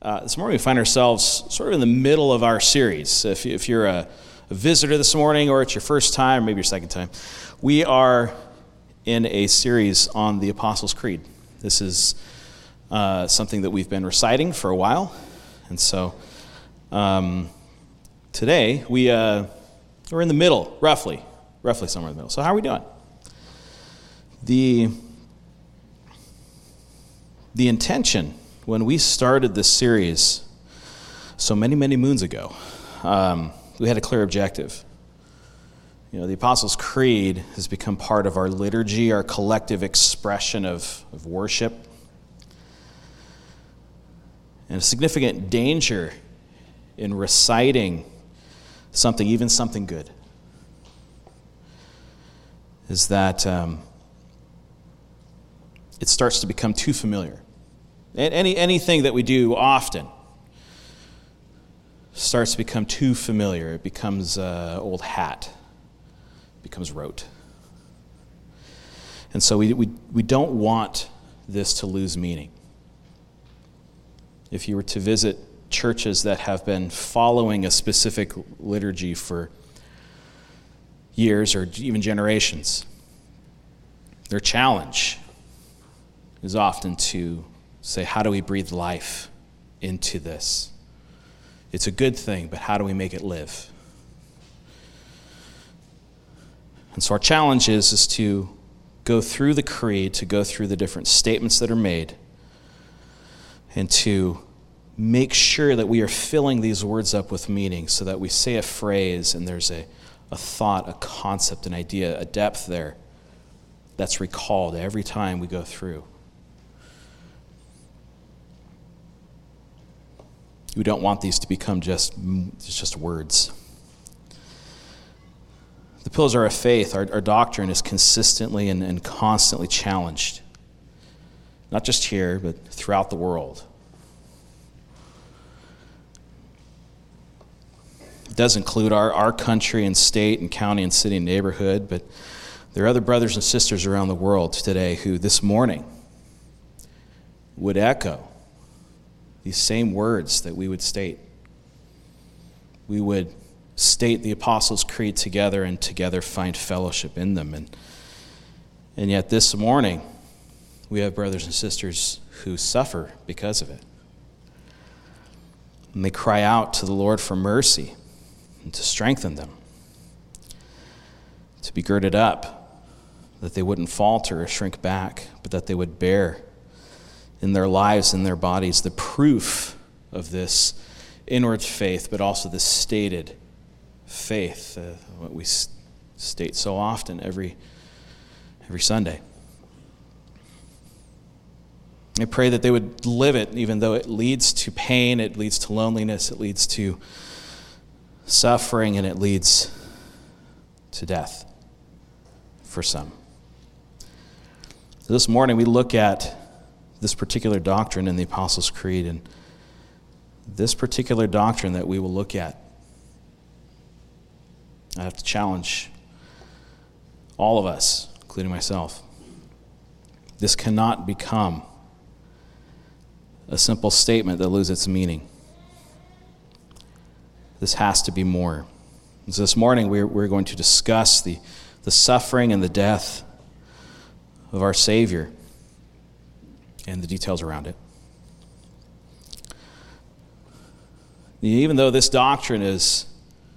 Uh, this morning we find ourselves sort of in the middle of our series. If, if you're a, a, visitor this morning or it's your first time, maybe your second time, we are in a series on the Apostles' Creed. This is uh, something that we've been reciting for a while. And so um, today we, uh, we're in the middle, roughly, roughly somewhere in the middle. So, how are we doing? The, the intention when we started this series so many, many moons ago, um, we had a clear objective. You know, the Apostles' Creed has become part of our liturgy, our collective expression of, of worship. And a significant danger in reciting something, even something good, is that um, it starts to become too familiar. Any, anything that we do often starts to become too familiar. It becomes uh, old hat, it becomes rote. And so we, we, we don't want this to lose meaning. If you were to visit churches that have been following a specific liturgy for years or even generations, their challenge is often to say, how do we breathe life into this? It's a good thing, but how do we make it live? And so our challenge is, is to go through the creed, to go through the different statements that are made, and to make sure that we are filling these words up with meaning so that we say a phrase and there's a, a thought, a concept, an idea, a depth there that's recalled every time we go through. We don't want these to become just, just words. The pillars of our faith, our, our doctrine is consistently and, and constantly challenged, not just here, but throughout the world. It does include our, our country and state and county and city and neighborhood, but there are other brothers and sisters around the world today who this morning would echo these same words that we would state. We would state the Apostles' Creed together and together find fellowship in them. And, and yet, this morning, we have brothers and sisters who suffer because of it. And they cry out to the Lord for mercy and to strengthen them, to be girded up, that they wouldn't falter or shrink back, but that they would bear in their lives and their bodies the proof of this inward faith, but also the stated faith, uh, what we state so often every, every Sunday. I pray that they would live it, even though it leads to pain, it leads to loneliness, it leads to suffering, and it leads to death for some. This morning we look at this particular doctrine in the Apostles' Creed. And this particular doctrine that we will look at, I have to challenge all of us, including myself. This cannot become a simple statement that loses its meaning. This has to be more. So this morning, we're, we're going to discuss the, the suffering and the death of our Savior and the details around it. Even though this doctrine is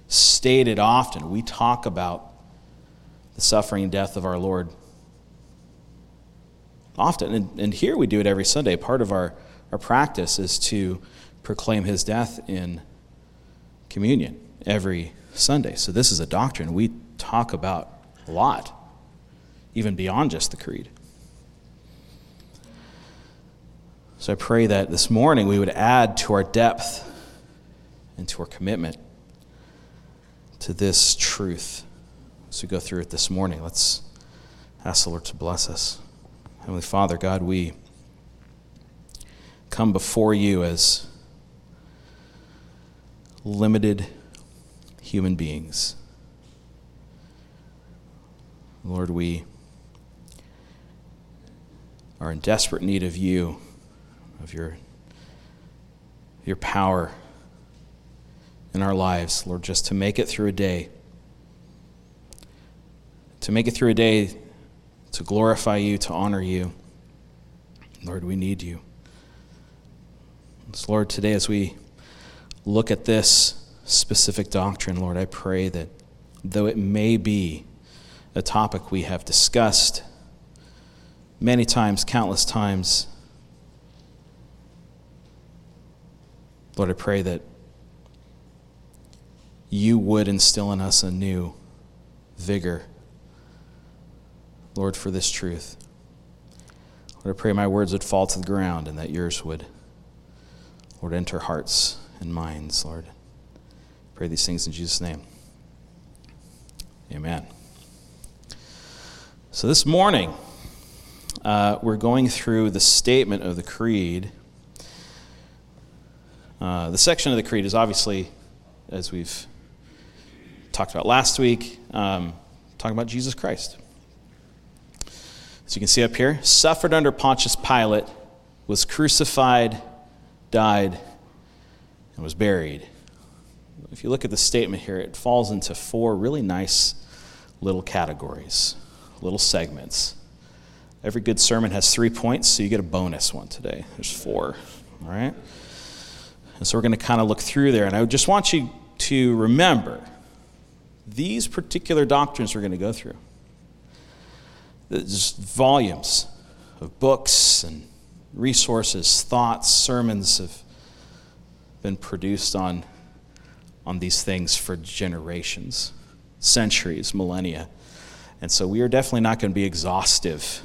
stated often, we talk about the suffering and death of our Lord often. And, and here we do it every Sunday. Part of our, our practice is to proclaim his death in communion every Sunday. So this is a doctrine we talk about a lot, even beyond just the creed. So I pray that this morning we would add to our depth and to our commitment to this truth as we go through it this morning. Let's ask the Lord to bless us. Heavenly Father, God, we come before you as limited human beings. Lord, we are in desperate need of you of your your power in our lives, Lord, just to make it through a day. To make it through a day to glorify you, to honor you. Lord, we need you. So, Lord, today as we look at this specific doctrine, Lord, I pray that though it may be a topic we have discussed many times, countless times, Lord, I pray that you would instill in us a new vigor, Lord, for this truth. Lord, I pray my words would fall to the ground and that yours would, Lord, enter hearts and minds, Lord. I pray these things in Jesus' name. Amen. So this morning, uh, we're going through the statement of the Creed. Uh, the section of the Creed is obviously, as we've talked about last week, um, talking about Jesus Christ. As you can see up here, suffered under Pontius Pilate, was crucified, died, and was buried. If you look at the statement here, it falls into four really nice little categories, little segments. Every good sermon has three points, so you get a bonus one today. There's four, all right? And so we're going to kind of look through there. And I just want you to remember these particular doctrines we're going to go through. There's volumes of books and resources, thoughts, sermons have been produced on, on these things for generations, centuries, millennia. And so we are definitely not going to be exhaustive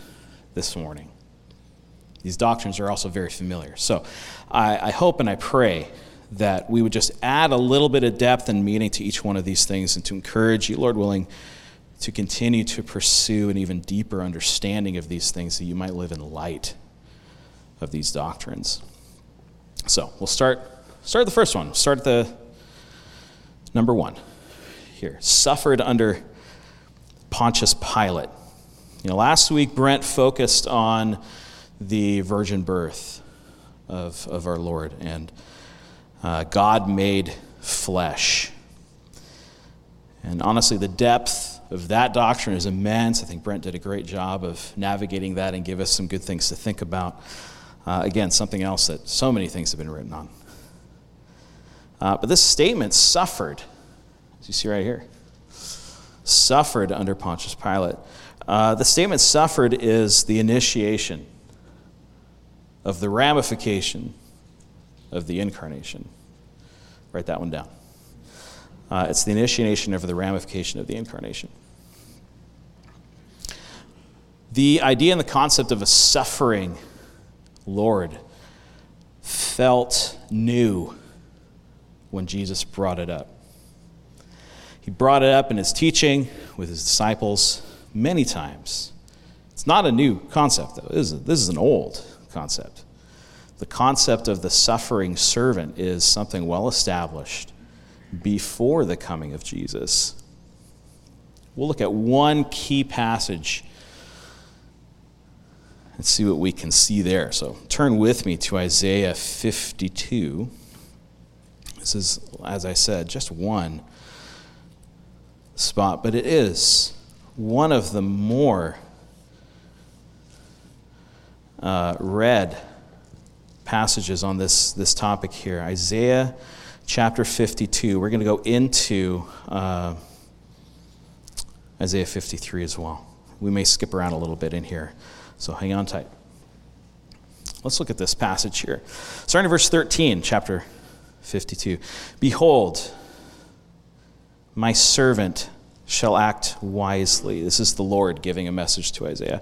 this morning. These doctrines are also very familiar. So I, I, hope and I pray that we would just add a little bit of depth and meaning to each one of these things and to encourage you, Lord willing, to continue to pursue an even deeper understanding of these things that you might live in light of these doctrines. So we'll start start the first one. Start the number one here. Suffered under Pontius Pilate. You know, last week Brent focused on the virgin birth of, of our Lord and uh, God made flesh. And honestly, the depth of that doctrine is immense. I think Brent did a great job of navigating that and give us some good things to think about. Uh, again, something else that so many things have been written on. Uh, but this statement suffered, as you see right here, suffered under Pontius Pilate. Uh, the statement suffered is the initiation of the ramification of the incarnation. Write that one down. Uh, it's the initiation of the ramification of the incarnation. The idea and the concept of a suffering Lord felt new when Jesus brought it up. He brought it up in his teaching with his disciples many times. It's not a new concept, though. This is, this is an old concept. The concept of the suffering servant is something well established before the coming of Jesus. We'll look at one key passage and see what we can see there. So turn with me to Isaiah 52. This is, as I said, just one spot, but it is one of the more uh, read passages on this, this topic here Isaiah chapter 52. We're going to go into uh, Isaiah 53 as well. We may skip around a little bit in here, so hang on tight. Let's look at this passage here. Starting in verse 13, chapter 52. Behold, my servant shall act wisely. This is the Lord giving a message to Isaiah.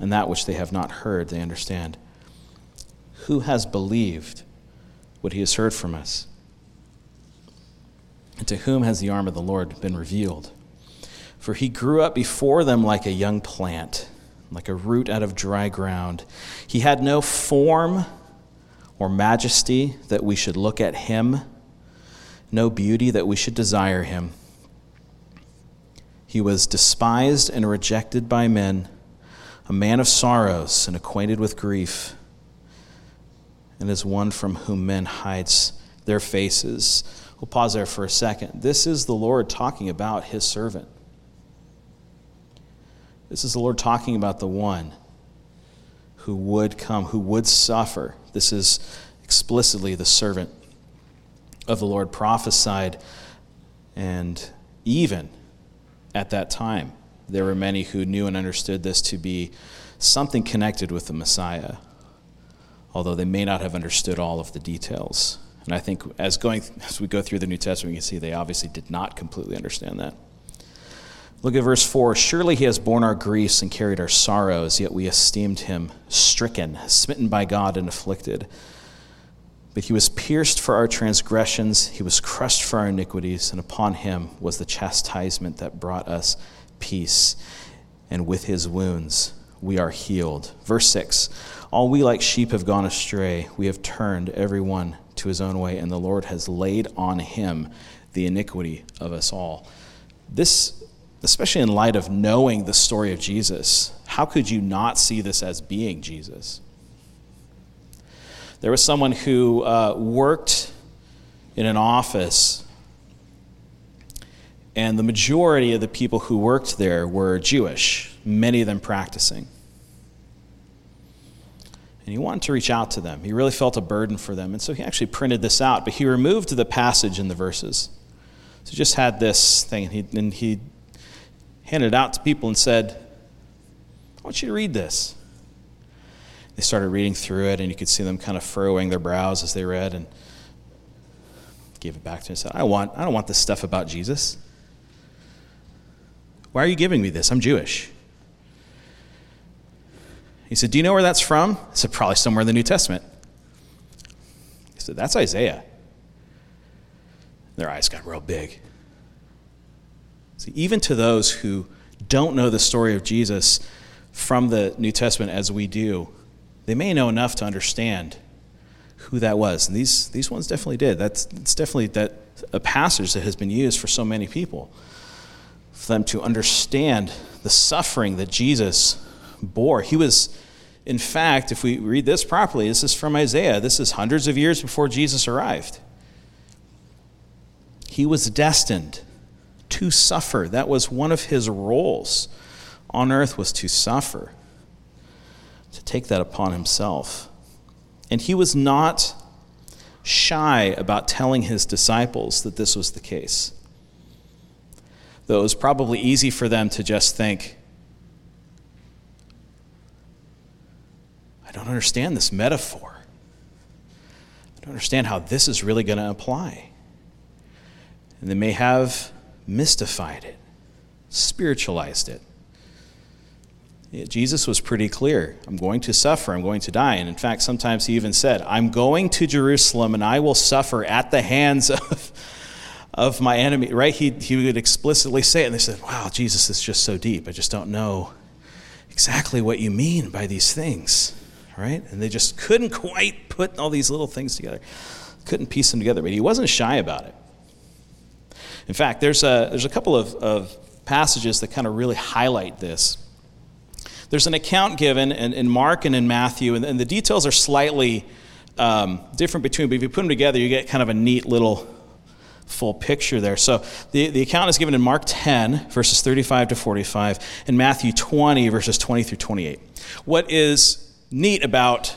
and that which they have not heard they understand. Who has believed what he has heard from us. And to whom has the arm of the Lord been revealed? For he grew up before them like a young plant, like a root out of dry ground. He had no form or majesty that we should look at him, no beauty that we should desire him. He was despised and rejected by men, a man of sorrows and acquainted with grief, and as one from whom men hides their faces. We'll pause there for a second. This is the Lord talking about his servant. This is the Lord talking about the one who would come, who would suffer. This is explicitly the servant of the Lord prophesied, and even at that time, there were many who knew and understood this to be something connected with the Messiah, although they may not have understood all of the details. And I think as, going, as we go through the New Testament, we can see they obviously did not completely understand that. Look at verse 4. Surely he has borne our griefs and carried our sorrows, yet we esteemed him stricken, smitten by God, and afflicted. But he was pierced for our transgressions, he was crushed for our iniquities, and upon him was the chastisement that brought us peace. And with his wounds we are healed. Verse 6 All we like sheep have gone astray, we have turned every one to his own way, and the Lord has laid on him the iniquity of us all. This especially in light of knowing the story of Jesus, how could you not see this as being Jesus? There was someone who uh, worked in an office, and the majority of the people who worked there were Jewish, many of them practicing. And he wanted to reach out to them. He really felt a burden for them. And so he actually printed this out, but he removed the passage in the verses. So he just had this thing, and he, and he handed it out to people and said, I want you to read this. They started reading through it, and you could see them kind of furrowing their brows as they read, and gave it back to him and said, I, want, I don't want this stuff about Jesus. Why are you giving me this? I'm Jewish. He said, Do you know where that's from? I said, Probably somewhere in the New Testament. He said, That's Isaiah. Their eyes got real big. See, even to those who don't know the story of Jesus from the New Testament as we do, they may know enough to understand who that was. And these, these ones definitely did. That's it's definitely that a passage that has been used for so many people. For them to understand the suffering that Jesus bore. He was, in fact, if we read this properly, this is from Isaiah. This is hundreds of years before Jesus arrived. He was destined to suffer. That was one of his roles on earth was to suffer, to take that upon himself. And he was not shy about telling his disciples that this was the case. Though it was probably easy for them to just think, I don't understand this metaphor. I don't understand how this is really going to apply. And they may have mystified it, spiritualized it. Jesus was pretty clear. I'm going to suffer. I'm going to die. And in fact, sometimes he even said, I'm going to Jerusalem and I will suffer at the hands of, of my enemy. Right? He, he would explicitly say it. And they said, Wow, Jesus is just so deep. I just don't know exactly what you mean by these things. Right? And they just couldn't quite put all these little things together, couldn't piece them together. But he wasn't shy about it. In fact, there's a, there's a couple of, of passages that kind of really highlight this. There's an account given in, in Mark and in Matthew, and, and the details are slightly um, different between, but if you put them together, you get kind of a neat little full picture there. So the, the account is given in Mark 10, verses 35 to 45, and Matthew 20, verses 20 through 28. What is neat about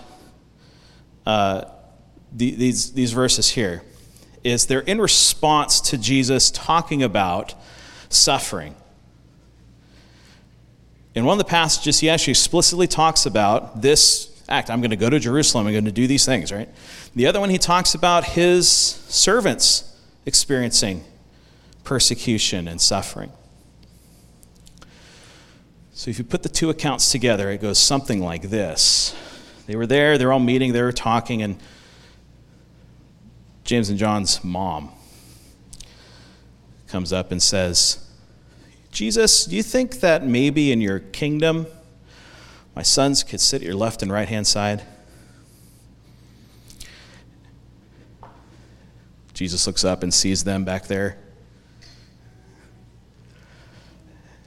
uh, the, these, these verses here is they're in response to Jesus talking about suffering. In one of the passages, he actually explicitly talks about this act. I'm going to go to Jerusalem. I'm going to do these things, right? The other one, he talks about his servants experiencing persecution and suffering. So if you put the two accounts together, it goes something like this. They were there, they're all meeting, they were talking, and James and John's mom comes up and says, Jesus, do you think that maybe in your kingdom my sons could sit at your left and right hand side? Jesus looks up and sees them back there.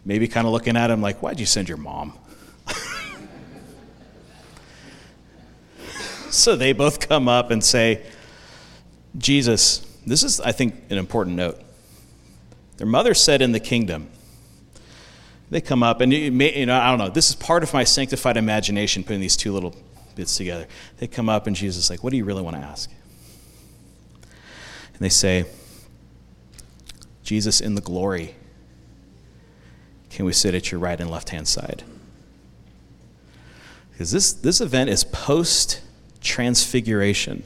Maybe kind of looking at him like, Why'd you send your mom? so they both come up and say, Jesus, this is, I think, an important note. Their mother said in the kingdom, they come up, and you, may, you know, I don't know, this is part of my sanctified imagination putting these two little bits together. They come up, and Jesus is like, What do you really want to ask? And they say, Jesus in the glory, can we sit at your right and left hand side? Because this, this event is post transfiguration.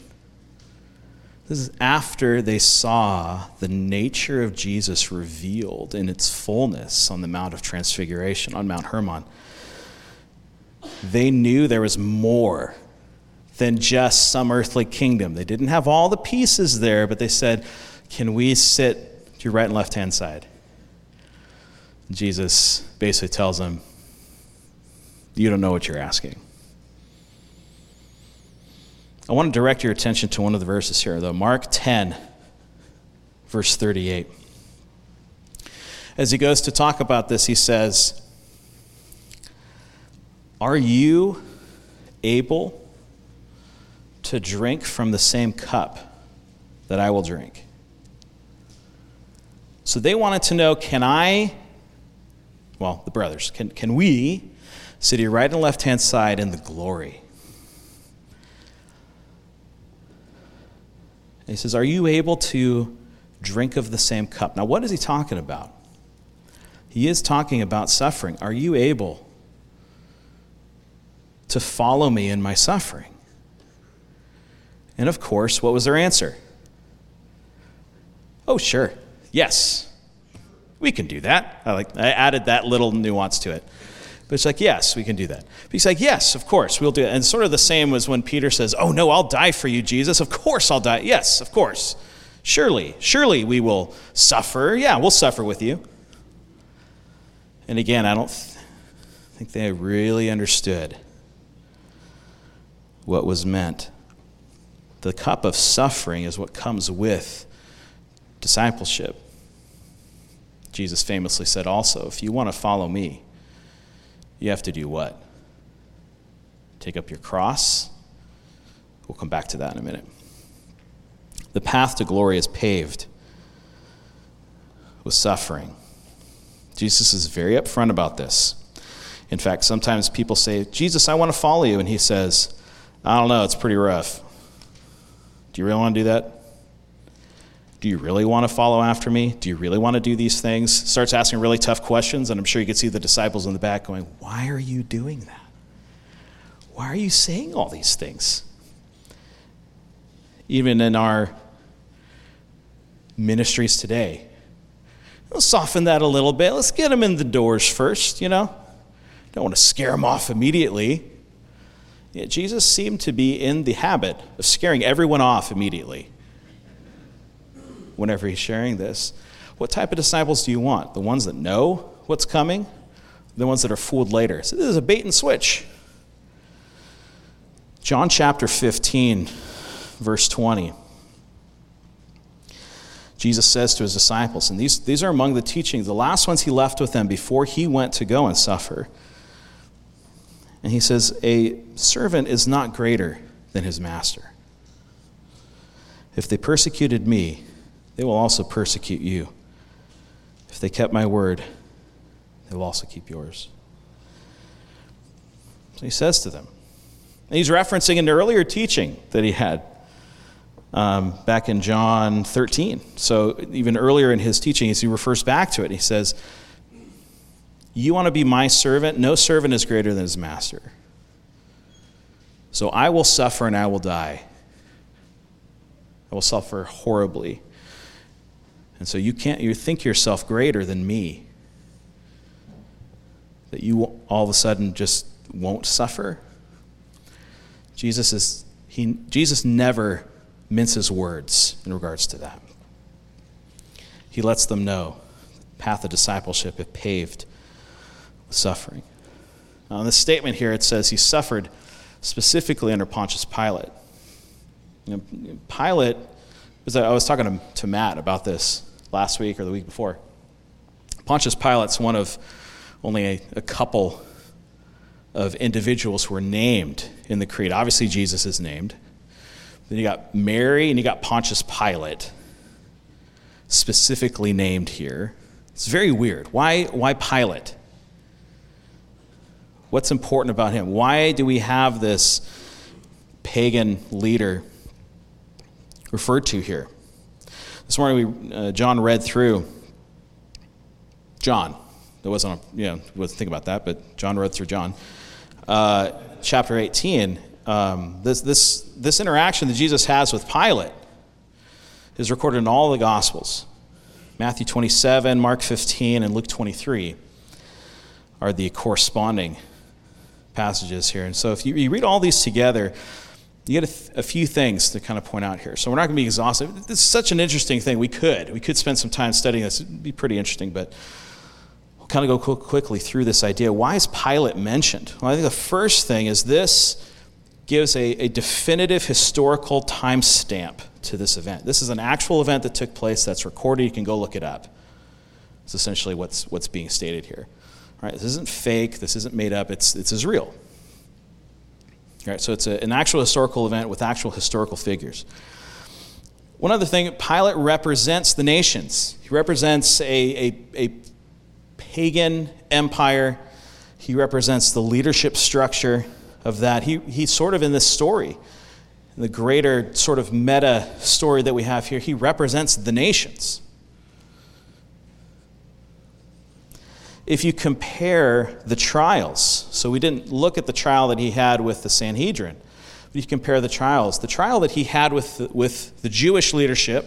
This is after they saw the nature of Jesus revealed in its fullness on the Mount of Transfiguration, on Mount Hermon. They knew there was more than just some earthly kingdom. They didn't have all the pieces there, but they said, Can we sit to your right and left hand side? Jesus basically tells them, You don't know what you're asking. I want to direct your attention to one of the verses here, though. Mark 10, verse 38. As he goes to talk about this, he says, Are you able to drink from the same cup that I will drink? So they wanted to know can I, well, the brothers, can, can we sit here right and left hand side in the glory? he says, Are you able to drink of the same cup? Now, what is he talking about? He is talking about suffering. Are you able to follow me in my suffering? And of course, what was their answer? Oh, sure. Yes. We can do that. I like I added that little nuance to it. But it's like, yes, we can do that. But he's like, yes, of course, we'll do it. And sort of the same was when Peter says, oh, no, I'll die for you, Jesus. Of course I'll die. Yes, of course. Surely, surely we will suffer. Yeah, we'll suffer with you. And again, I don't th- think they really understood what was meant. The cup of suffering is what comes with discipleship. Jesus famously said also, if you want to follow me, you have to do what? Take up your cross. We'll come back to that in a minute. The path to glory is paved with suffering. Jesus is very upfront about this. In fact, sometimes people say, Jesus, I want to follow you. And he says, I don't know, it's pretty rough. Do you really want to do that? Do you really want to follow after me? Do you really want to do these things? Starts asking really tough questions, and I'm sure you could see the disciples in the back going, Why are you doing that? Why are you saying all these things? Even in our ministries today, let's soften that a little bit. Let's get them in the doors first, you know? Don't want to scare them off immediately. Yeah, Jesus seemed to be in the habit of scaring everyone off immediately whenever he's sharing this. What type of disciples do you want? The ones that know what's coming? The ones that are fooled later? So this is a bait and switch. John chapter 15, verse 20. Jesus says to his disciples, and these, these are among the teachings, the last ones he left with them before he went to go and suffer. And he says, A servant is not greater than his master. If they persecuted me, they will also persecute you. If they kept my word, they will also keep yours. So he says to them. And he's referencing an earlier teaching that he had um, back in John 13. So even earlier in his teaching, he refers back to it. He says, You want to be my servant? No servant is greater than his master. So I will suffer and I will die. I will suffer horribly. And so you can't you think yourself greater than me. That you all of a sudden just won't suffer. Jesus is he Jesus never minces words in regards to that. He lets them know the path of discipleship is paved suffering. Now, in this statement here, it says he suffered specifically under Pontius Pilate. You know, Pilate, I was talking to, to Matt about this last week or the week before. Pontius Pilate's one of only a, a couple of individuals who are named in the creed. Obviously, Jesus is named. Then you got Mary and you got Pontius Pilate, specifically named here. It's very weird. Why, why Pilate? What's important about him? Why do we have this pagan leader referred to here? This morning, we, uh, John read through John. There wasn't, a, you know, wasn't think about that, but John read through John. Uh, chapter 18, um, this, this, this interaction that Jesus has with Pilate is recorded in all the Gospels. Matthew 27, Mark 15, and Luke 23 are the corresponding passages here. And so if you, you read all these together, you get a, th- a, few things to kind of point out here. So we're not going to be exhaustive. This is such an interesting thing. We could. We could spend some time studying this. It'd be pretty interesting, but we'll kind of go quickly through this idea. Why is Pilate mentioned? Well, I think the first thing is this gives a, a definitive historical time stamp to this event. This is an actual event that took place that's recorded. You can go look it up. It's essentially what's, what's being stated here. Right? This isn't fake, this isn't made up, it's, it's as real. Right? So it's a, an actual historical event with actual historical figures. One other thing, Pilate represents the nations. He represents a, a, a pagan empire. He represents the leadership structure of that. He, he's sort of in this story, the greater sort of meta story that we have here, he represents the nations. If you compare the trials, so we didn't look at the trial that he had with the Sanhedrin, but you compare the trials, the trial that he had with the, with the Jewish leadership,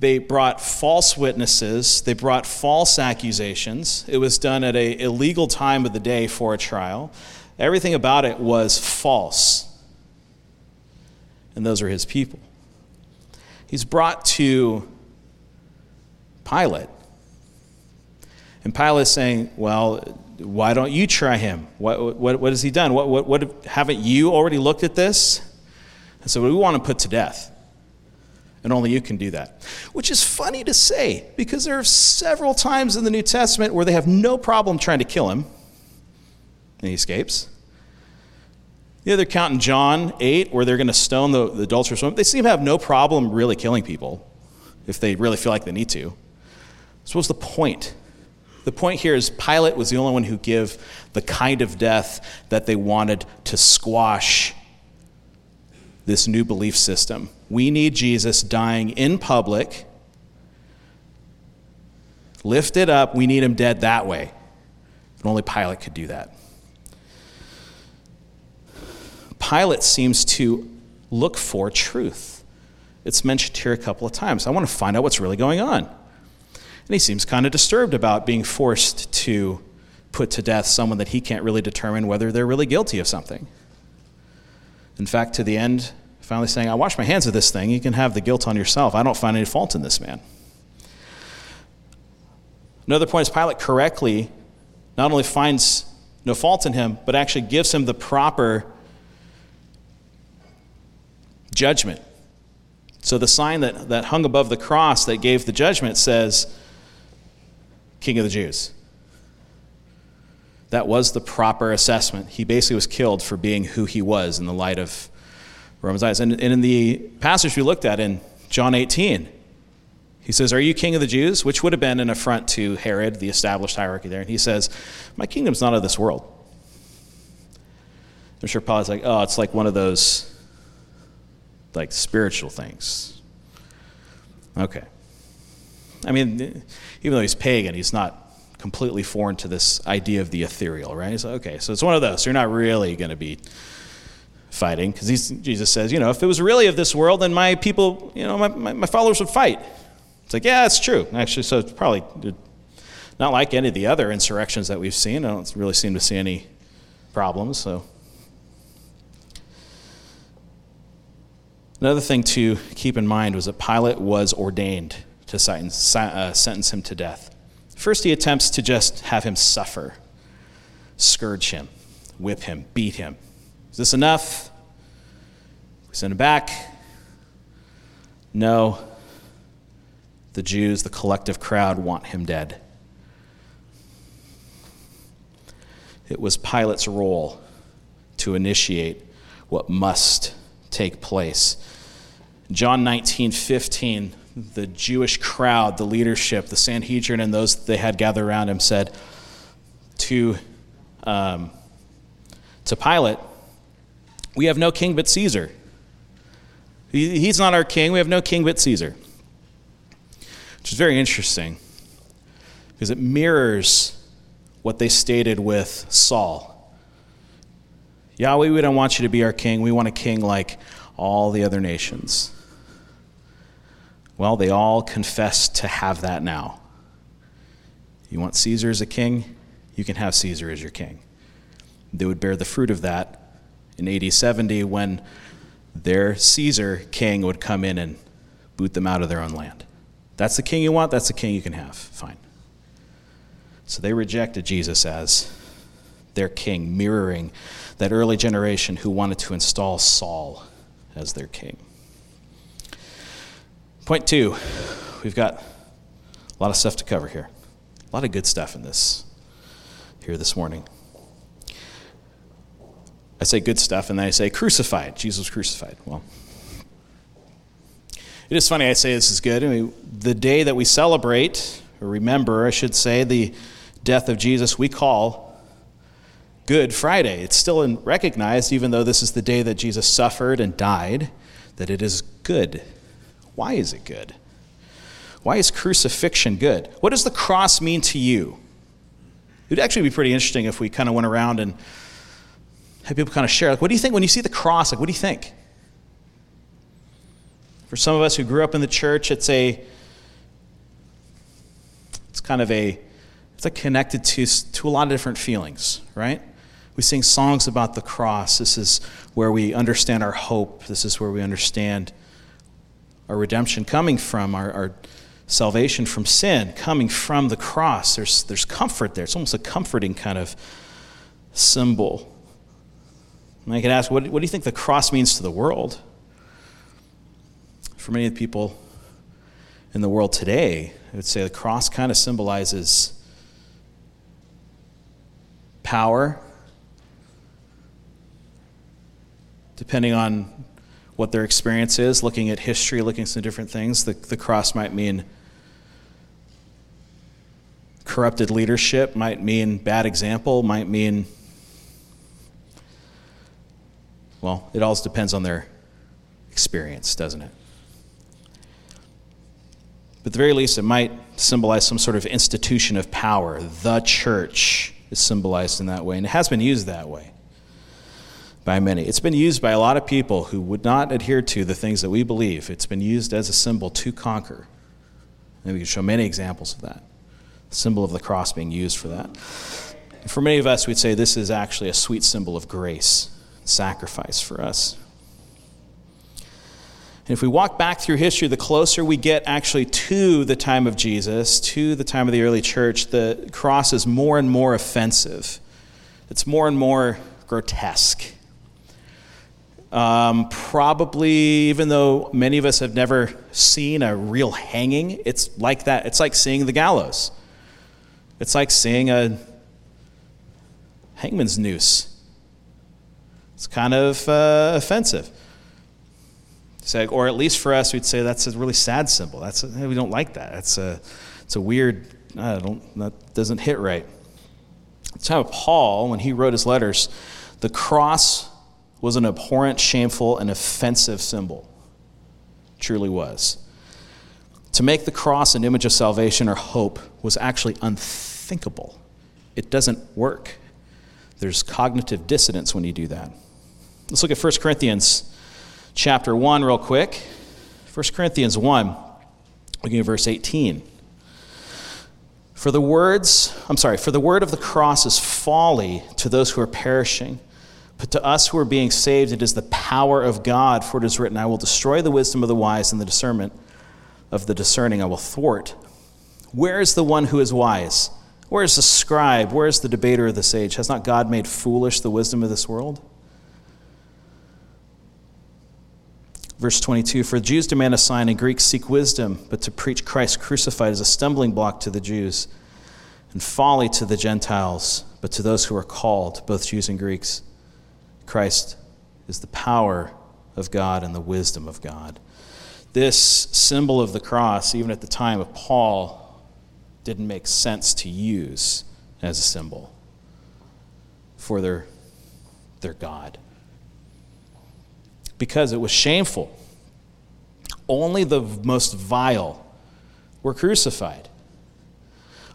they brought false witnesses, they brought false accusations. It was done at a illegal time of the day for a trial. Everything about it was false. And those are his people. He's brought to Pilate and Pilate is saying, Well, why don't you try him? What, what, what has he done? What, what, what, haven't you already looked at this? And so we want to put to death. And only you can do that. Which is funny to say because there are several times in the New Testament where they have no problem trying to kill him. And he escapes. The other count in John 8 where they're going to stone the, the adulterous woman. They seem to have no problem really killing people if they really feel like they need to. So what's the point? The point here is Pilate was the only one who gave the kind of death that they wanted to squash this new belief system. We need Jesus dying in public, lifted up. We need him dead that way. And only Pilate could do that. Pilate seems to look for truth. It's mentioned here a couple of times. I want to find out what's really going on. And he seems kind of disturbed about being forced to put to death someone that he can't really determine whether they're really guilty of something. In fact, to the end, finally saying, I wash my hands of this thing. You can have the guilt on yourself. I don't find any fault in this man. Another point is Pilate correctly not only finds no fault in him, but actually gives him the proper judgment. So the sign that, that hung above the cross that gave the judgment says, king of the Jews. That was the proper assessment. He basically was killed for being who he was in the light of Roman's eyes. And, and in the passage we looked at in John 18, he says, Are you king of the Jews? Which would have been an affront to Herod, the established hierarchy there. And he says, My kingdom's not of this world. I'm sure Paul's like, Oh, it's like one of those like spiritual things. Okay. I mean, even though he's pagan, he's not completely foreign to this idea of the ethereal, right? He's like, okay, so it's one of those. You're not really going to be fighting because Jesus says, you know, if it was really of this world, then my people, you know, my, my, my followers would fight. It's like, yeah, that's true. Actually, so it's probably not like any of the other insurrections that we've seen. I don't really seem to see any problems. So Another thing to keep in mind was that Pilate was ordained to uh, sentence him to death. First, he attempts to just have him suffer, scourge him, whip him, beat him. Is this enough? We send him back. No. The Jews, the collective crowd, want him dead. It was Pilate's role to initiate what must take place. John 19, 15, the Jewish crowd, the leadership, the Sanhedrin, and those they had gathered around him said to, um, to Pilate, We have no king but Caesar. He, he's not our king. We have no king but Caesar. Which is very interesting because it mirrors what they stated with Saul. Yahweh, we don't want you to be our king. We want a king like all the other nations. Well, they all confess to have that now. You want Caesar as a king? You can have Caesar as your king. They would bear the fruit of that in AD 70 when their Caesar king would come in and boot them out of their own land. That's the king you want, that's the king you can have. Fine. So they rejected Jesus as their king, mirroring that early generation who wanted to install Saul as their king. Point two, we've got a lot of stuff to cover here. A lot of good stuff in this here this morning. I say good stuff and then I say crucified. Jesus crucified. Well, it is funny I say this is good. I mean, the day that we celebrate, or remember, I should say, the death of Jesus, we call Good Friday. It's still recognized, even though this is the day that Jesus suffered and died, that it is good. Why is it good? Why is crucifixion good? What does the cross mean to you? It would actually be pretty interesting if we kind of went around and had people kind of share. Like, what do you think when you see the cross? Like, what do you think? For some of us who grew up in the church, it's a, it's kind of a, it's like connected to, to a lot of different feelings, right? We sing songs about the cross. This is where we understand our hope. This is where we understand our redemption coming from, our, our salvation from sin coming from the cross. There's, there's comfort there. It's almost a comforting kind of symbol. And I can ask, what, what do you think the cross means to the world? For many of the people in the world today, I would say the cross kind of symbolizes power, depending on what their experience is, looking at history, looking at some different things. The, the cross might mean corrupted leadership, might mean bad example, might mean, well, it all depends on their experience, doesn't it? But at the very least, it might symbolize some sort of institution of power. The church is symbolized in that way, and it has been used that way by many. It's been used by a lot of people who would not adhere to the things that we believe. It's been used as a symbol to conquer. And we can show many examples of that. The symbol of the cross being used for that. For many of us, we'd say this is actually a sweet symbol of grace, sacrifice for us. And if we walk back through history, the closer we get actually to the time of Jesus, to the time of the early church, the cross is more and more offensive. It's more and more grotesque. Um, probably, even though many of us have never seen a real hanging, it's like that. It's like seeing the gallows. It's like seeing a hangman's noose. It's kind of uh, offensive. Say, or at least for us, we'd say that's a really sad symbol. That's a, we don't like that. It's a, it's a weird. I don't. That doesn't hit right. It's how Paul, when he wrote his letters, the cross was an abhorrent, shameful, and offensive symbol. truly was. To make the cross an image of salvation or hope was actually unthinkable. It doesn't work. There's cognitive dissonance when you do that. Let's look at 1 Corinthians chapter 1 real quick. 1 Corinthians 1, looking at verse 18. For the words, I'm sorry, for the word of the cross is folly to those who are perishing But to us who are being saved, it is the power of God, for it is written, I will destroy the wisdom of the wise, and the discernment of the discerning I will thwart. Where is the one who is wise? Where is the scribe? Where is the debater of this age? Has not God made foolish the wisdom of this world? Verse 22 For Jews demand a sign, and Greeks seek wisdom, but to preach Christ crucified is a stumbling block to the Jews, and folly to the Gentiles, but to those who are called, both Jews and Greeks, Christ is the power of God and the wisdom of God. This symbol of the cross, even at the time of Paul, didn't make sense to use as a symbol for their, their God. Because it was shameful. Only the most vile were crucified.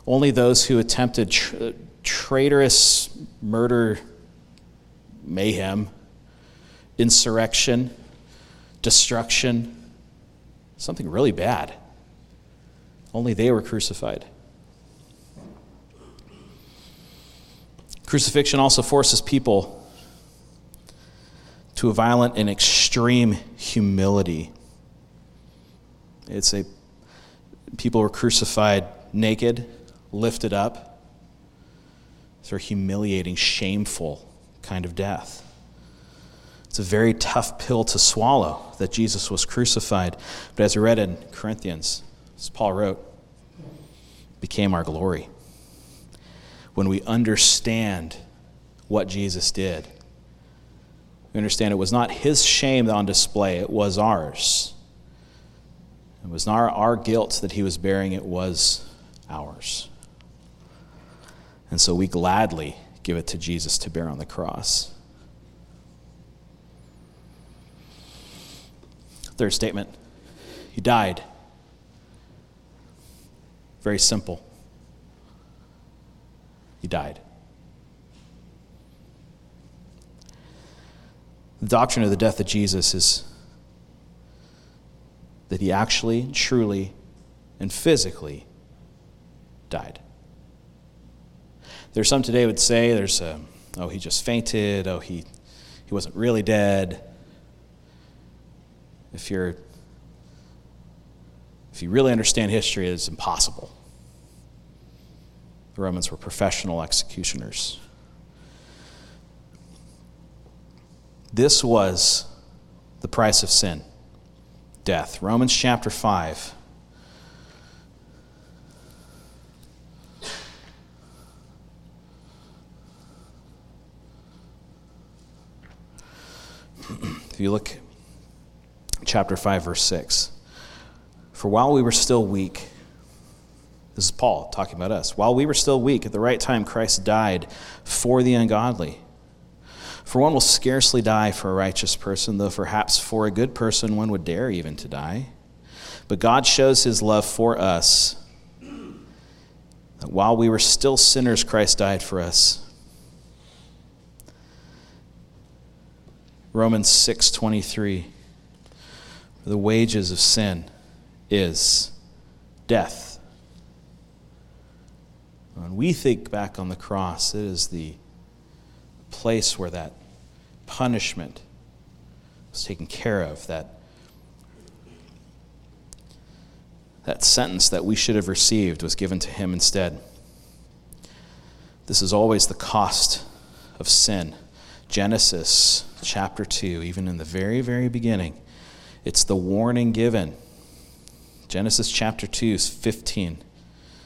Only those who attempted tra- traitorous murder, mayhem, insurrection, destruction, something really bad. Only they were crucified. Crucifixion also forces people to a violent and extreme humility. It's a people were crucified naked, lifted up. A humiliating, shameful kind of death. It's a very tough pill to swallow that Jesus was crucified. But as we read in Corinthians, as Paul wrote, became our glory when we understand what Jesus did. We understand it was not his shame on display, it was ours. It was not our guilt that he was bearing, it was ours. And so we gladly give it to Jesus to bear on the cross. Third statement He died. Very simple. He died. The doctrine of the death of Jesus is that he actually, truly, and physically died. There's some today would say there's a, oh he just fainted, oh he he wasn't really dead. If you're if you really understand history, it's impossible. The Romans were professional executioners. This was the price of sin death. Romans chapter 5. If you look chapter 5 verse 6 for while we were still weak this is Paul talking about us. While we were still weak, at the right time, Christ died for the ungodly. For one will scarcely die for a righteous person, though perhaps for a good person one would dare even to die. But God shows his love for us that while we were still sinners, Christ died for us. Romans 6:23 The wages of sin is death. When we think back on the cross, it is the place where that punishment was taken care of, that, that sentence that we should have received was given to him instead. This is always the cost of sin. Genesis chapter 2, even in the very, very beginning, it's the warning given. Genesis chapter 2, 15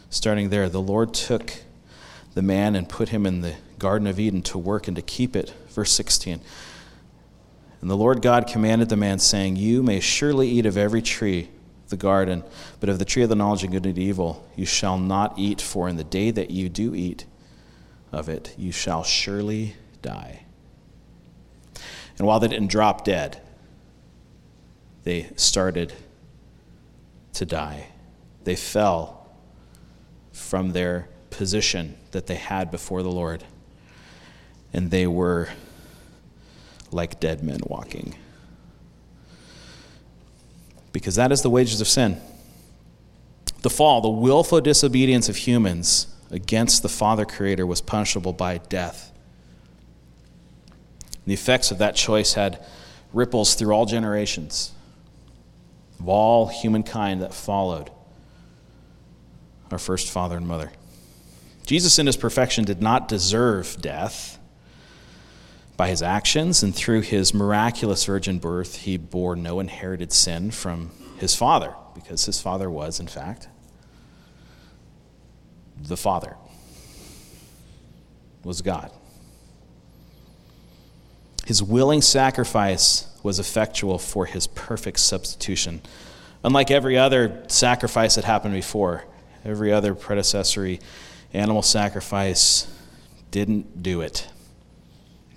starting there, the Lord took the man and put him in the Garden of Eden to work and to keep it. Verse 16. And the Lord God commanded the man, saying, You may surely eat of every tree of the garden, but of the tree of the knowledge of good and evil you shall not eat, for in the day that you do eat of it, you shall surely die. And while they didn't drop dead, they started to die. They fell from their position that they had before the Lord. And they were like dead men walking. Because that is the wages of sin. The fall, the willful disobedience of humans against the Father Creator, was punishable by death. The effects of that choice had ripples through all generations of all humankind that followed our first father and mother. Jesus, in his perfection, did not deserve death. By his actions and through his miraculous virgin birth, he bore no inherited sin from his father, because his father was, in fact, the Father, was God. His willing sacrifice was effectual for his perfect substitution. Unlike every other sacrifice that happened before, every other predecessory animal sacrifice didn't do it,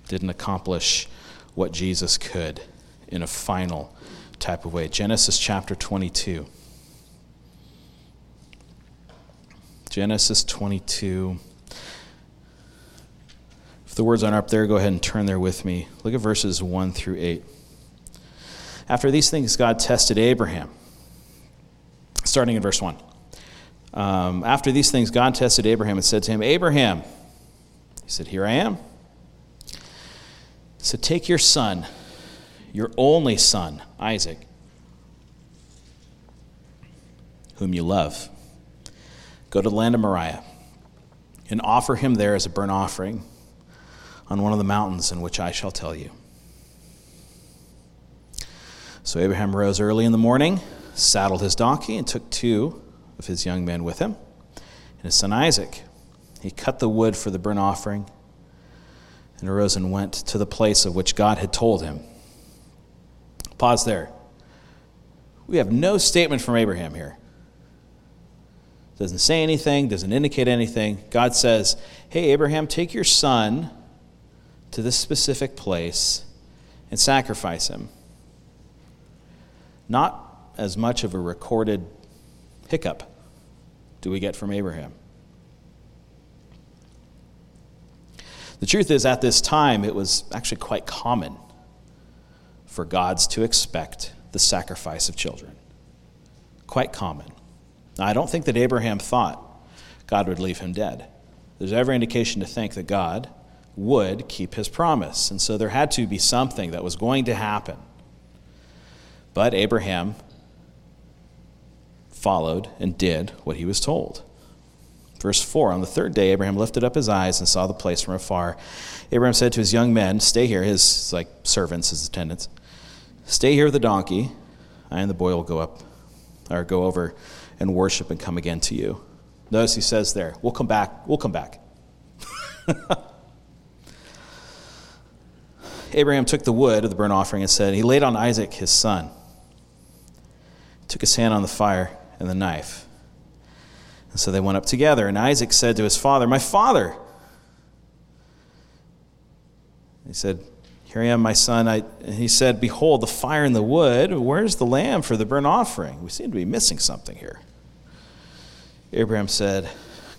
didn't accomplish what Jesus could in a final type of way. Genesis chapter 22. Genesis 22. If the words aren't up there, go ahead and turn there with me. Look at verses 1 through 8. After these things, God tested Abraham. Starting in verse 1. Um, after these things, God tested Abraham and said to him, Abraham. He said, Here I am. Said, Take your son, your only son, Isaac, whom you love. Go to the land of Moriah and offer him there as a burnt offering on one of the mountains in which I shall tell you. So Abraham rose early in the morning, saddled his donkey, and took two of his young men with him and his son Isaac. He cut the wood for the burnt offering and arose and went to the place of which God had told him. Pause there. We have no statement from Abraham here. Doesn't say anything, doesn't indicate anything. God says, Hey, Abraham, take your son to this specific place and sacrifice him not as much of a recorded hiccup do we get from Abraham. The truth is, at this time, it was actually quite common for gods to expect the sacrifice of children. Quite common. Now, I don't think that Abraham thought God would leave him dead. There's every indication to think that God would keep his promise. And so there had to be something that was going to happen but Abraham followed and did what he was told. Verse 4 On the third day, Abraham lifted up his eyes and saw the place from afar. Abraham said to his young men, Stay here, his like servants, his attendants, stay here with the donkey. I and the boy will go up, or go over and worship and come again to you. Notice he says there, We'll come back, we'll come back. Abraham took the wood of the burnt offering and said, He laid on Isaac his son took his hand on the fire and the knife. And so they went up together, and Isaac said to his father, My father! He said, Here I am, my son. I, he said, Behold, the fire and the wood. Where's the lamb for the burnt offering? We seem to be missing something here. Abraham said,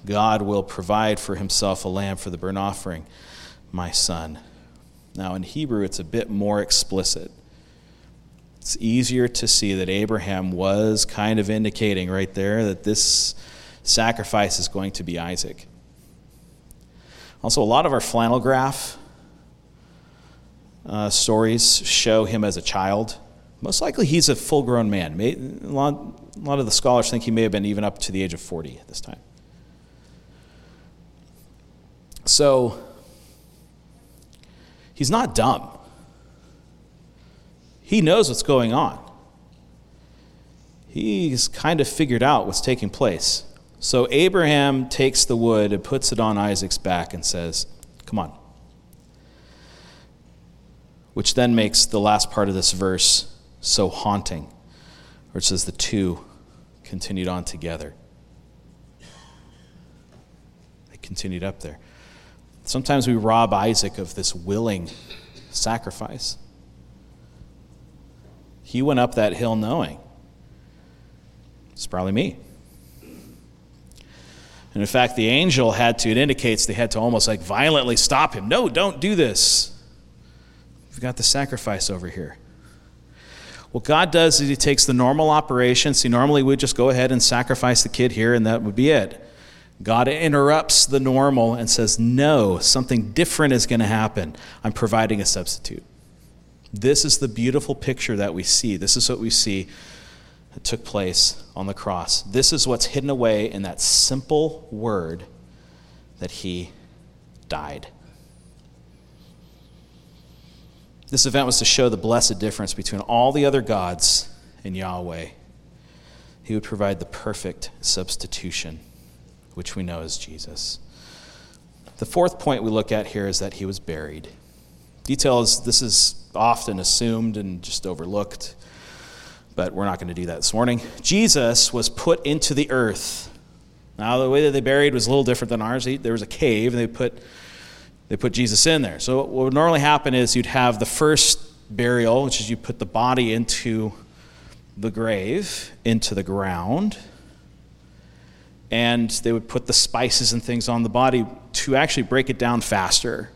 God will provide for himself a lamb for the burnt offering, my son. Now, in Hebrew, it's a bit more explicit. It's easier to see that Abraham was kind of indicating right there that this sacrifice is going to be Isaac. Also, a lot of our flannel graph uh, stories show him as a child. Most likely, he's a full grown man. A lot, a lot of the scholars think he may have been even up to the age of 40 at this time. So, he's not dumb. He knows what's going on. He's kind of figured out what's taking place. So Abraham takes the wood and puts it on Isaac's back and says, Come on. Which then makes the last part of this verse so haunting, where it says the two continued on together. They continued up there. Sometimes we rob Isaac of this willing sacrifice. He went up that hill knowing. It's probably me. And in fact, the angel had to, it indicates they had to almost like violently stop him. No, don't do this. We've got the sacrifice over here. What God does is He takes the normal operation. See, normally we'd just go ahead and sacrifice the kid here, and that would be it. God interrupts the normal and says, No, something different is going to happen. I'm providing a substitute. This is the beautiful picture that we see. This is what we see that took place on the cross. This is what's hidden away in that simple word that he died. This event was to show the blessed difference between all the other gods and Yahweh. He would provide the perfect substitution, which we know as Jesus. The fourth point we look at here is that he was buried. Details, this is often assumed and just overlooked, but we're not going to do that this morning. Jesus was put into the earth. Now, the way that they buried was a little different than ours. There was a cave, and they put they put Jesus in there. So what would normally happen is you'd have the first burial, which is you put the body into the grave, into the ground, and they would put the spices and things on the body to actually break it down faster.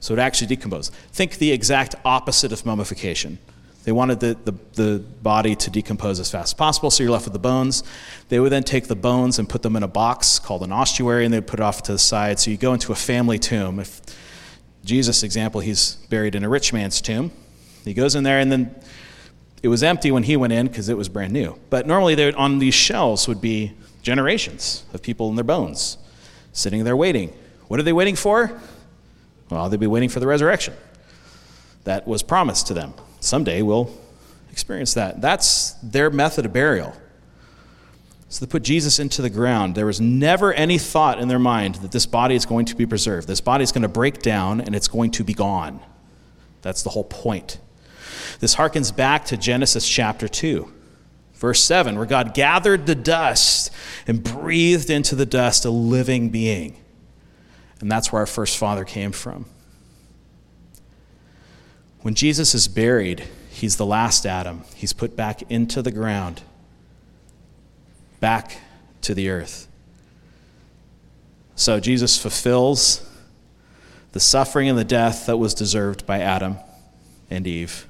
So it actually decompose. Think the exact opposite of mummification. They wanted the, the, the, body to decompose as fast as possible, so you're left with the bones. They would then take the bones and put them in a box called an ossuary, and they'd put it off to the side. So you go into a family tomb. If Jesus' example, he's buried in a rich man's tomb. He goes in there, and then it was empty when he went in because it was brand new. But normally, on these shelves would be generations of people in their bones sitting there waiting. What are they waiting for? Well, they'd be waiting for the resurrection that was promised to them someday we'll experience that. That's their method of burial. So they put Jesus into the ground. There was never any thought in their mind that this body is going to be preserved. This body is going to break down and it's going to be gone. That's the whole point. This harkens back to Genesis chapter 2, verse 7, where God gathered the dust and breathed into the dust a living being. And that's where our first father came from. When Jesus is buried, he's the last Adam. He's put back into the ground, back to the earth. So Jesus fulfills the suffering and the death that was deserved by Adam and Eve,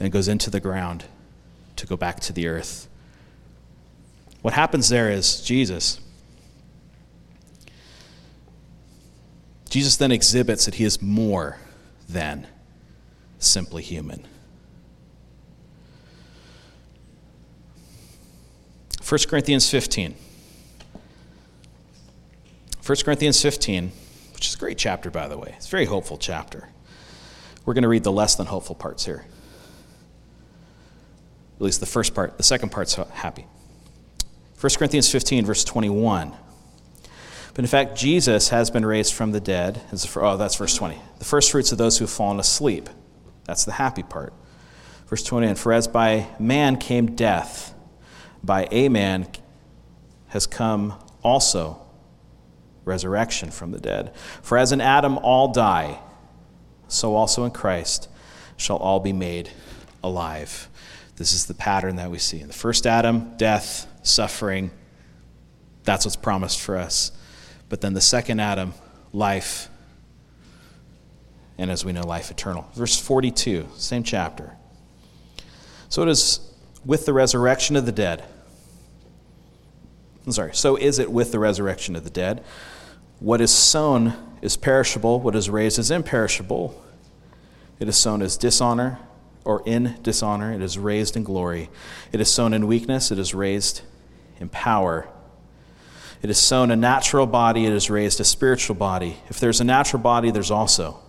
and goes into the ground to go back to the earth. What happens there is Jesus. Jesus then exhibits that he is more than simply human. 1 Corinthians 15. 1 Corinthians 15, which is a great chapter, by the way. It's a very hopeful chapter. We're going to read the less than hopeful parts here. At least the first part. The second part's happy. 1 Corinthians 15, verse 21. But in fact, Jesus has been raised from the dead. Oh, that's verse 20. The first fruits of those who have fallen asleep. That's the happy part. Verse 20, and For as by man came death, by a man has come also resurrection from the dead. For as in Adam all die, so also in Christ shall all be made alive. This is the pattern that we see. In the first Adam, death, suffering, that's what's promised for us. But then the second Adam, life, and as we know, life eternal. Verse 42, same chapter. So it is with the resurrection of the dead. I'm sorry, so is it with the resurrection of the dead. What is sown is perishable, what is raised is imperishable. It is sown as dishonor or in dishonor, it is raised in glory. It is sown in weakness, it is raised in power. It is sown a natural body, it is raised a spiritual body. If there's a natural body, there's also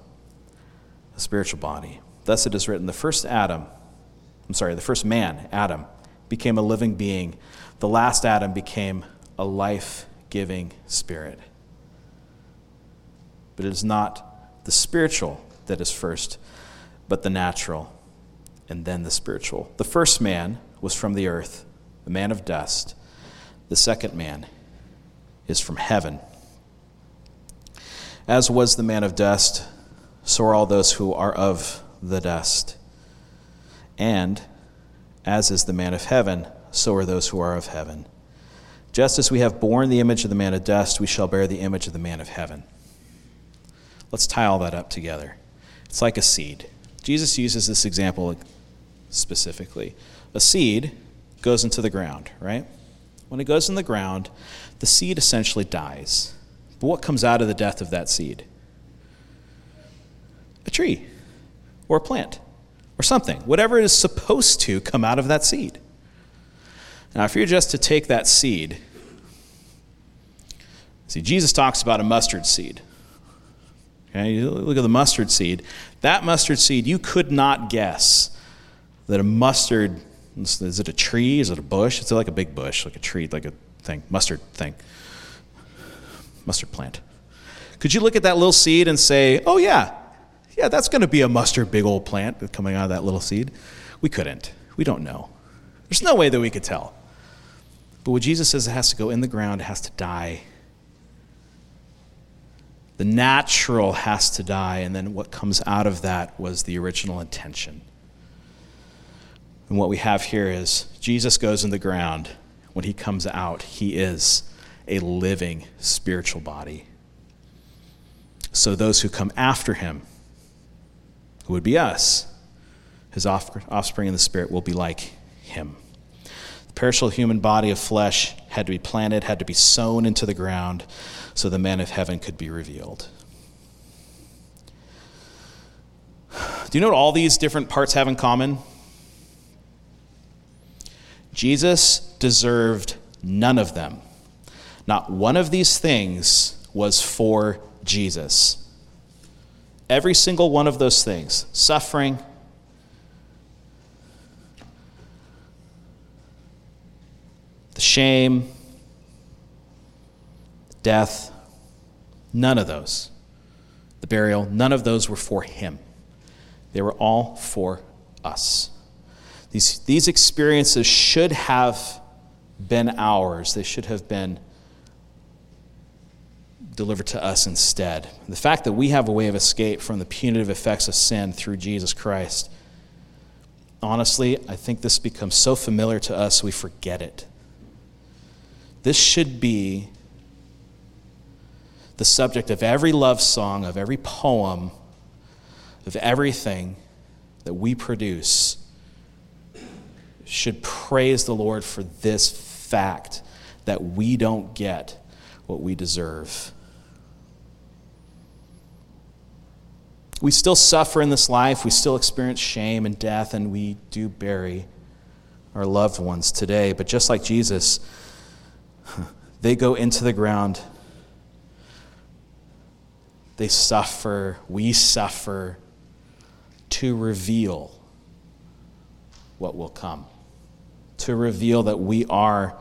a spiritual body. Thus it is written the first Adam, I'm sorry, the first man, Adam, became a living being. The last Adam became a life giving spirit. But it is not the spiritual that is first, but the natural, and then the spiritual. The first man was from the earth, the man of dust. The second man is from heaven. As was the man of dust, so are all those who are of the dust. And as is the man of heaven, so are those who are of heaven. Just as we have borne the image of the man of dust, we shall bear the image of the man of heaven. Let's tie all that up together. It's like a seed. Jesus uses this example specifically. A seed goes into the ground, right? when it goes in the ground, the seed essentially dies. But what comes out of the death of that seed? A tree, or a plant, or something. Whatever is supposed to come out of that seed. Now, if you're just to take that seed, see, Jesus talks about a mustard seed. Okay, you look at the mustard seed. That mustard seed, you could not guess that a mustard is it a tree? Is it a bush? It's like a big bush, like a tree, like a thing, mustard thing, mustard plant. Could you look at that little seed and say, oh, yeah, yeah, that's going to be a mustard big old plant coming out of that little seed? We couldn't. We don't know. There's no way that we could tell. But what Jesus says, it has to go in the ground, it has to die. The natural has to die, and then what comes out of that was the original intention. And what we have here is Jesus goes in the ground. When he comes out, he is a living spiritual body. So those who come after him, who would be us, his offspring in the spirit, will be like him. The perishable human body of flesh had to be planted, had to be sown into the ground, so the man of heaven could be revealed. Do you know what all these different parts have in common? Jesus deserved none of them. Not one of these things was for Jesus. Every single one of those things suffering, the shame, death, none of those, the burial, none of those were for him. They were all for us. These, these experiences should have been ours, they should have been delivered to us instead. The fact that we have a way of escape from the punitive effects of sin through Jesus Christ, honestly, I think this becomes so familiar to us we forget it. This should be the subject of every love song, of every poem, of everything that we produce should praise the Lord for this fact that we don't get what we deserve. We still suffer in this life, we still experience shame and death, and we do bury our loved ones today. But just like Jesus, they go into the ground. They suffer, we suffer to reveal what will come to reveal that we are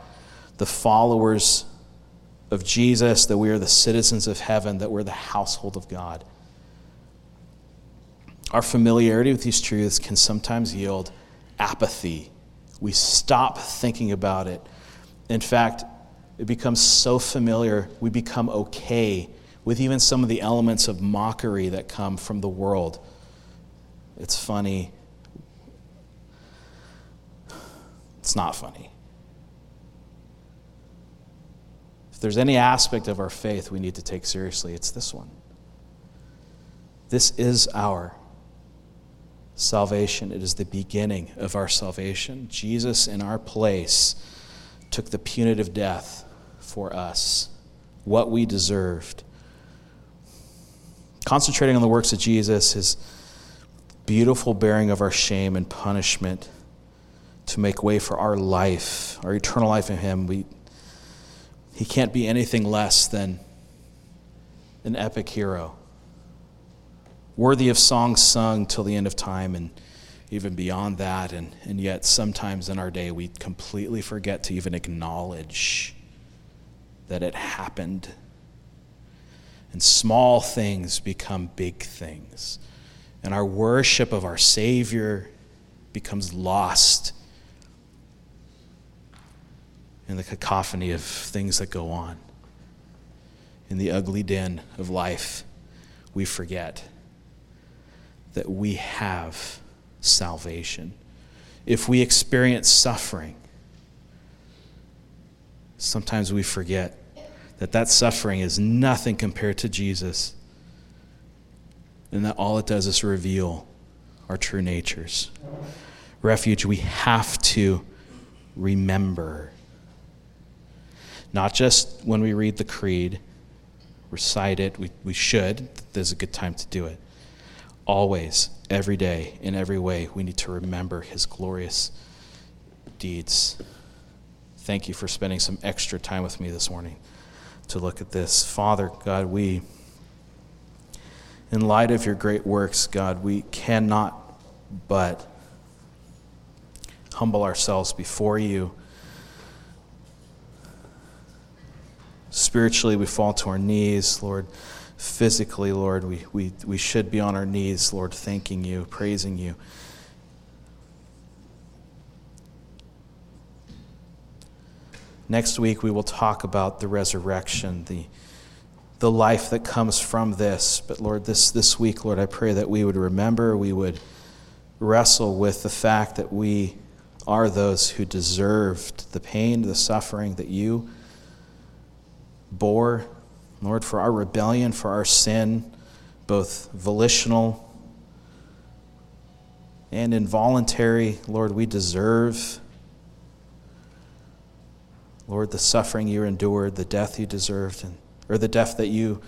the followers of Jesus, that we are the citizens of heaven, that we're the household of God. Our familiarity with these truths can sometimes yield apathy. We stop thinking about it. In fact, it becomes so familiar, we become okay with even some of the elements of mockery that come from the world. It's funny It's not funny. If there's any aspect of our faith we need to take seriously, it's this one. This is our salvation. It is the beginning of our salvation. Jesus, in our place, took the punitive death for us, what we deserved. Concentrating on the works of Jesus, his beautiful bearing of our shame and punishment to make way for our life, our eternal life in Him. We, he can't be anything less than an epic hero, worthy of songs sung till the end of time and even beyond that. And, and yet, sometimes in our day, we completely forget to even acknowledge that it happened. And small things become big things. And our worship of our Savior becomes lost in the cacophony of things that go on. In the ugly den of life, we forget that we have salvation. If we experience suffering, sometimes we forget that that suffering is nothing compared to Jesus, and that all it does is reveal our true natures. Refuge, we have to remember not just when we read the creed, recite it, we, we should, there's a good time to do it. Always, every day, in every way, we need to remember his glorious deeds. Thank you for spending some extra time with me this morning to look at this. Father, God, we, in light of your great works, God, we cannot but humble ourselves before you. Spiritually, we fall to our knees, Lord. Physically, Lord, we, we, we should be on our knees, Lord, thanking you, praising you. Next week, we will talk about the resurrection, the, the life that comes from this. But Lord, this, this week, Lord, I pray that we would remember, we would wrestle with the fact that we are those who deserved the pain, the suffering that you bore, Lord, for our rebellion, for our sin, both volitional and involuntary. Lord, we deserve Lord, the suffering you endured, the death you deserved, and, or the death that you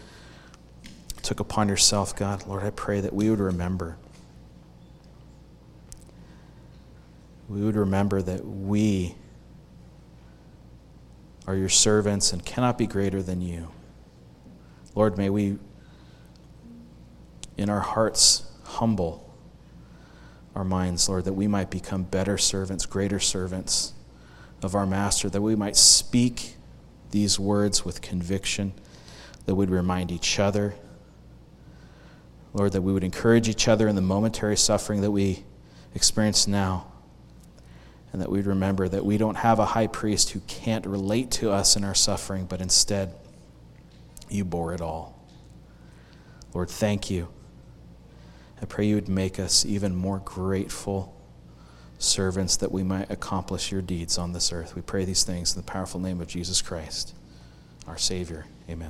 took upon yourself, God, Lord, I pray that we would remember. We would remember that we are your servants and cannot be greater than you. Lord, may we, in our hearts, humble our minds, Lord, that we might become better servants, greater servants of our Master, that we might speak these words with conviction, that we'd remind each other, Lord, that we would encourage each other in the momentary suffering that we experience now, and that we'd remember that we don't have a high priest who can't relate to us in our suffering, but instead, you bore it all. Lord, thank you. I pray you would make us even more grateful servants that we might accomplish your deeds on this earth. We pray these things in the powerful name of Jesus Christ, our Savior. Amen.